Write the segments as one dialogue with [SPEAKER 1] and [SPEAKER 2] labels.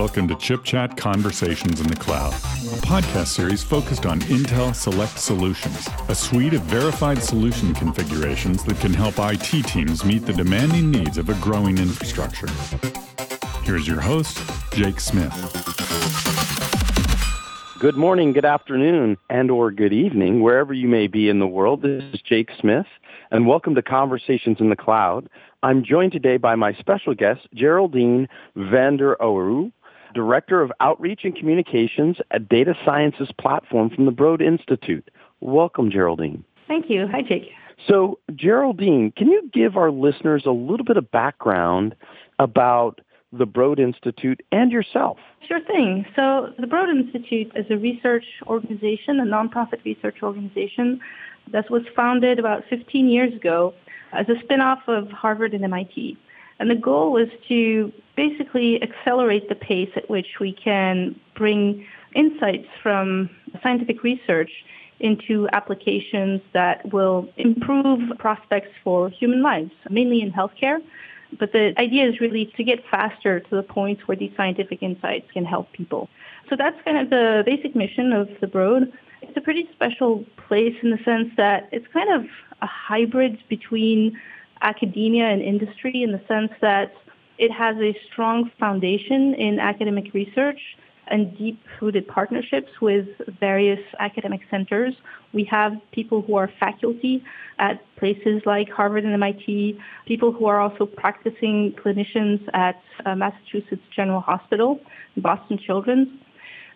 [SPEAKER 1] Welcome to Chip Chat Conversations in the Cloud, a podcast series focused on Intel Select Solutions, a suite of verified solution configurations that can help IT teams meet the demanding needs of a growing infrastructure. Here's your host, Jake Smith.
[SPEAKER 2] Good morning, good afternoon, and or good evening, wherever you may be in the world. This is Jake Smith, and welcome to Conversations in the Cloud. I'm joined today by my special guest, Geraldine Van der Auwera, Director of Outreach and Communications at Data Sciences Platform from the Broad Institute. Welcome, Geraldine.
[SPEAKER 3] Thank you. Hi, Jake.
[SPEAKER 2] So, Geraldine, can you give our listeners a little bit of background about the Broad Institute and yourself?
[SPEAKER 3] Sure thing. So the Broad Institute is a research organization, a nonprofit research organization that was founded about 15 years ago as a spin-off of Harvard and MIT. And the goal is to basically accelerate the pace at which we can bring insights from scientific research into applications that will improve prospects for human lives, mainly in healthcare, but the idea is really to get faster to the point where these scientific insights can help people. So that's kind of the basic mission of the Broad. It's a pretty special place in the sense that it's kind of a hybrid between academia and industry in the sense that it has a strong foundation in academic research and deep-rooted partnerships with various academic centers. We have people who are faculty at places like Harvard and MIT, people who are also practicing clinicians at uh, Massachusetts General Hospital, Boston Children's.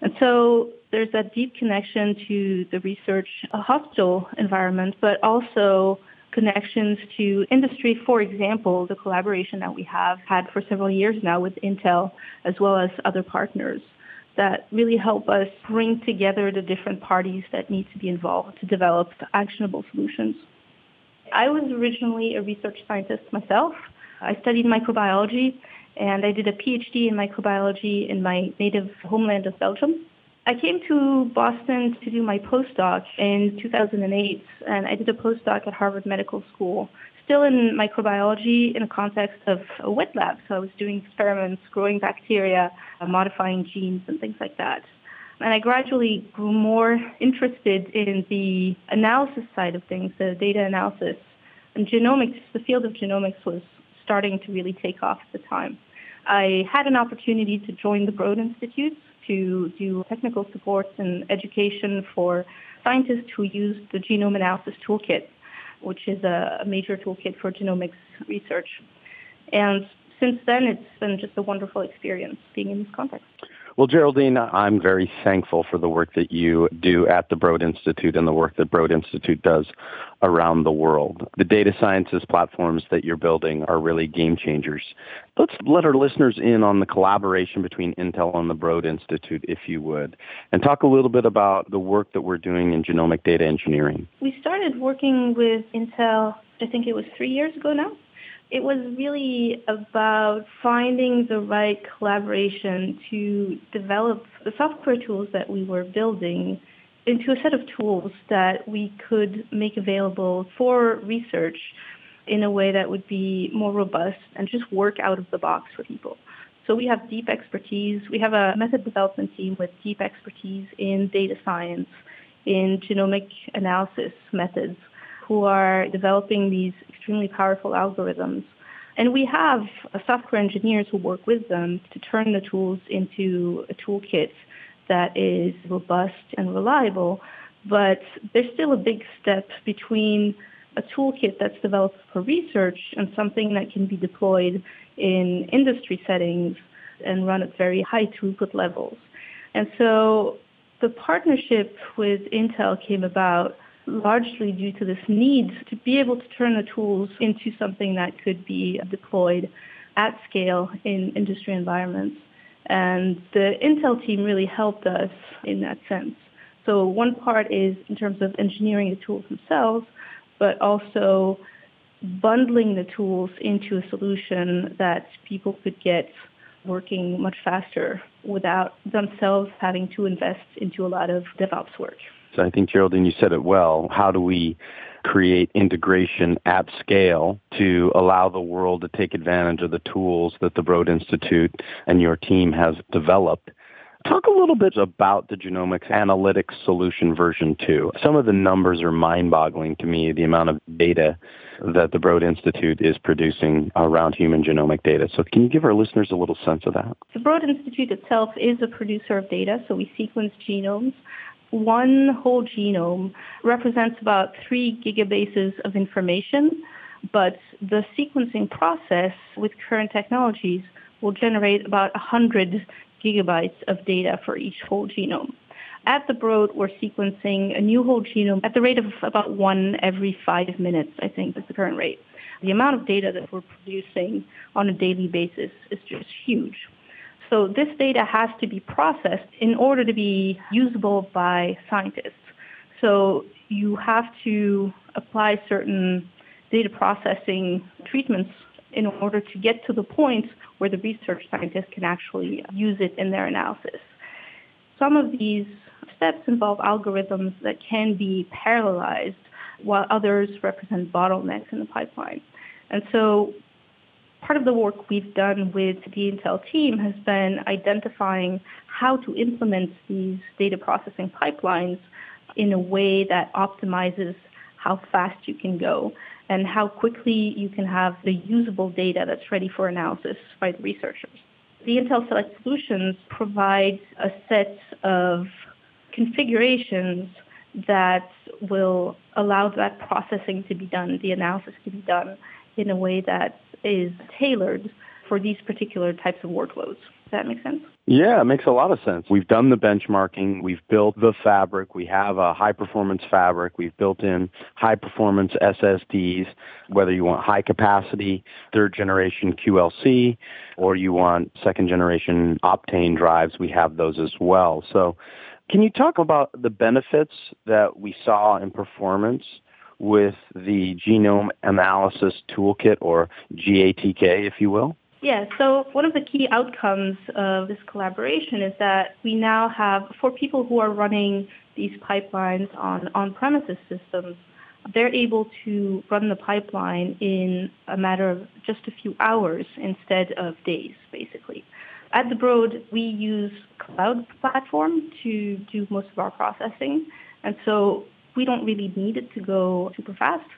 [SPEAKER 3] And so there's that deep connection to the research hospital environment, but also connections to industry. For example, the collaboration that we have had for several years now with Intel, as well as other partners that really help us bring together the different parties that need to be involved to develop actionable solutions. I was originally a research scientist myself. I studied microbiology and I did a PhD in microbiology in my native homeland of Belgium. I came to Boston to do my postdoc in 2008 and I did a postdoc at Harvard Medical School still in microbiology in a context of a wet lab. So I was doing experiments, growing bacteria, uh, modifying genes and things like that. And I gradually grew more interested in the analysis side of things, the data analysis. And genomics, the field of genomics was starting to really take off at the time. I had an opportunity to join the Broad Institute to do technical support and education for scientists who use the Genome Analysis Toolkit which is a major toolkit for genomics research. And since then, it's been just a wonderful experience being in this context.
[SPEAKER 2] Well, Geraldine, I'm very thankful for the work that you do at the Broad Institute and the work that Broad Institute does around the world. The data sciences platforms that you're building are really game changers. Let's let our listeners in on the collaboration between Intel and the Broad Institute, if you would, and talk a little bit about the work that we're doing in genomic data engineering.
[SPEAKER 3] We started working with Intel, I think it was three years ago now it was really about finding the right collaboration to develop the software tools that we were building into a set of tools that we could make available for research in a way that would be more robust and just work out of the box for people. So we have deep expertise. We have a method development team with deep expertise in data science, in genomic analysis methods, who are developing these extremely powerful algorithms. And we have software engineers who work with them to turn the tools into a toolkit that is robust and reliable. But there's still a big step between a toolkit that's developed for research and something that can be deployed in industry settings and run at very high throughput levels. And so the partnership with Intel came about largely due to this need to be able to turn the tools into something that could be deployed at scale in industry environments. And the Intel team really helped us in that sense. So one part is in terms of engineering the tools themselves, but also bundling the tools into a solution that people could get working much faster without themselves having to invest into a lot of DevOps work.
[SPEAKER 2] So I think, Geraldine, you said it well. How do we create integration at scale to allow the world to take advantage of the tools that the Broad Institute and your team has developed. Talk a little bit about the Genomics Analytics Solution version 2. Some of the numbers are mind boggling to me, the amount of data that the Broad Institute is producing around human genomic data. So, can you give our listeners a little sense of that?
[SPEAKER 3] The Broad Institute itself is a producer of data, so we sequence genomes. One whole genome represents about three gigabases of information, but the sequencing process with current technologies will generate about 100 gigabytes of data for each whole genome. At the Broad, we're sequencing a new whole genome at the rate of about one every five minutes, I think is the current rate. The amount of data that we're producing on a daily basis is just huge. So this data has to be processed in order to be usable by scientists. So you have to apply certain data processing treatments in order to get to the point where the research scientists can actually use it in their analysis. Some of these steps involve algorithms that can be parallelized while others represent bottlenecks in the pipeline. And so part of the work we've done with the Intel team has been identifying how to implement these data processing pipelines in a way that optimizes how fast you can go and how quickly you can have the usable data that's ready for analysis by the researchers. The Intel Select Solutions provides a set of configurations that will allow that processing to be done, the analysis to be done in a way that is tailored for these particular types of workloads. Does that make sense?
[SPEAKER 2] Yeah, it makes a lot of sense. We've done the benchmarking, we've built the fabric, we have a high performance fabric, we've built in high performance SSDs, whether you want high capacity, third generation QLC, or you want second generation Optane drives, we have those as well. So, can you talk about the benefits that we saw in performance with the Genome Analysis Toolkit, or GATK, if you will?
[SPEAKER 3] Yeah, so one of the key outcomes of this collaboration is that we now have, for people who are running these pipelines on on-premises systems, they're able to run the pipeline in a matter of just a few hours instead of days, basically. At the Broad, we use cloud platform to do most of our processing, and so we don't really need it to go super fast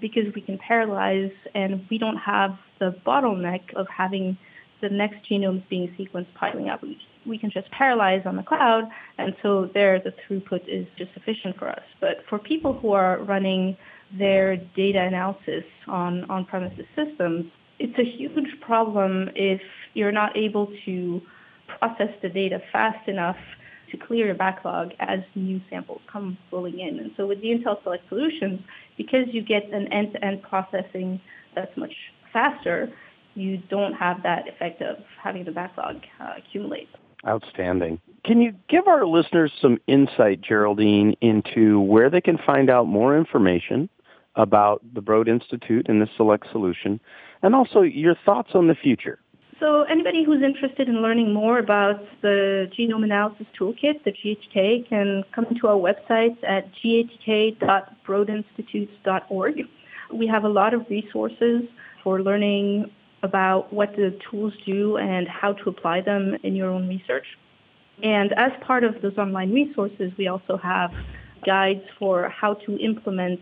[SPEAKER 3] because we can parallelize and we don't have the bottleneck of having the next genomes being sequenced piling up. We can just parallelize on the cloud, and so there the throughput is just sufficient for us. But for people who are running their data analysis on on-premises systems, it's a huge problem if you're not able to process the data fast enough to clear your backlog as new samples come rolling in. And so with the Intel Select Solutions, because you get an end-to-end processing that's much faster, you don't have that effect of having the backlog uh, accumulate.
[SPEAKER 2] Outstanding. Can you give our listeners some insight, Geraldine, into where they can find out more information about the Broad Institute and the Select Solution, and also your thoughts on the future?
[SPEAKER 3] So anybody who's interested in learning more about the Genome Analysis Toolkit, the GATK, can come to our website at gatk.broadinstitutes.org. We have a lot of resources for learning about what the tools do and how to apply them in your own research. And as part of those online resources, we also have guides for how to implement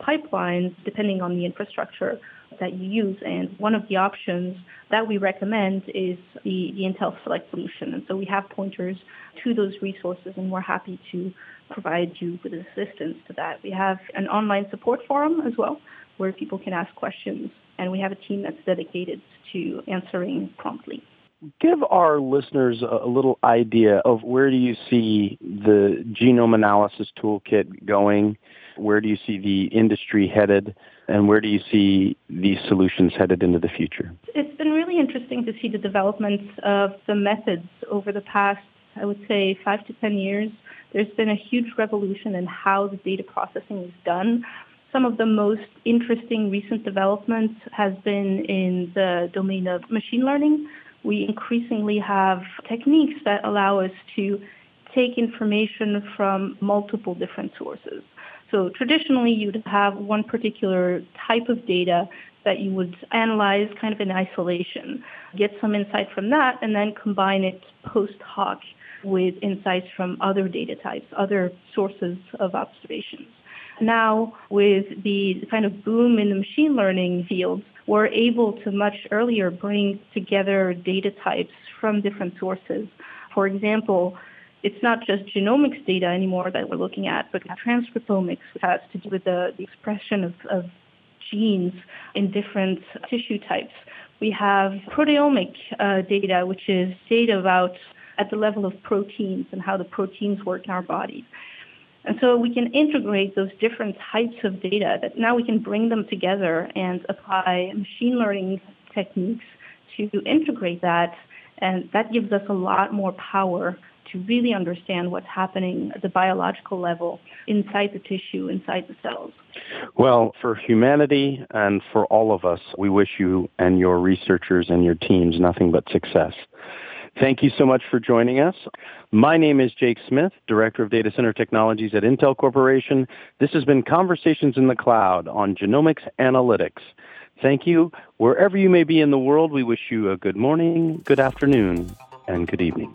[SPEAKER 3] pipelines depending on the infrastructure that you use. And one of the options that we recommend is the, the Intel Select solution. And so we have pointers to those resources, and we're happy to provide you with assistance to that. We have an online support forum as well, where people can ask questions, and we have a team that's dedicated to answering promptly.
[SPEAKER 2] Give our listeners a little idea of where do you see the genome analysis toolkit going? Where do you see the industry headed? And where do you see these solutions headed into the future?
[SPEAKER 3] It's been really interesting to see the developments of the methods over the past, I would say, five to 10 years. There's been a huge revolution in how the data processing is done. Some of the most interesting recent developments has been in the domain of machine learning. We increasingly have techniques that allow us to take information from multiple different sources. So traditionally, you'd have one particular type of data that you would analyze kind of in isolation, get some insight from that, and then combine it post hoc with insights from other data types, other sources of observations. Now, with the kind of boom in the machine learning fields, we're able to much earlier bring together data types from different sources. For example, it's not just genomics data anymore that we're looking at, but transcriptomics has to do with the, the expression of, of genes in different tissue types. We have proteomic uh, data, which is data about at the level of proteins and how the proteins work in our bodies. And so we can integrate those different types of data that now we can bring them together and apply machine learning techniques to integrate that. And that gives us a lot more power to really understand what's happening at the biological level inside the tissue, inside the cells.
[SPEAKER 2] Well, for humanity and for all of us, we wish you and your researchers and your teams nothing but success. Thank you so much for joining us. My name is Jake Smith, Director of Data Center Technologies at Intel Corporation. This has been Conversations in the Cloud on Genomics Analytics. Thank you. Wherever you may be in the world, we wish you a good morning, good afternoon, and good evening.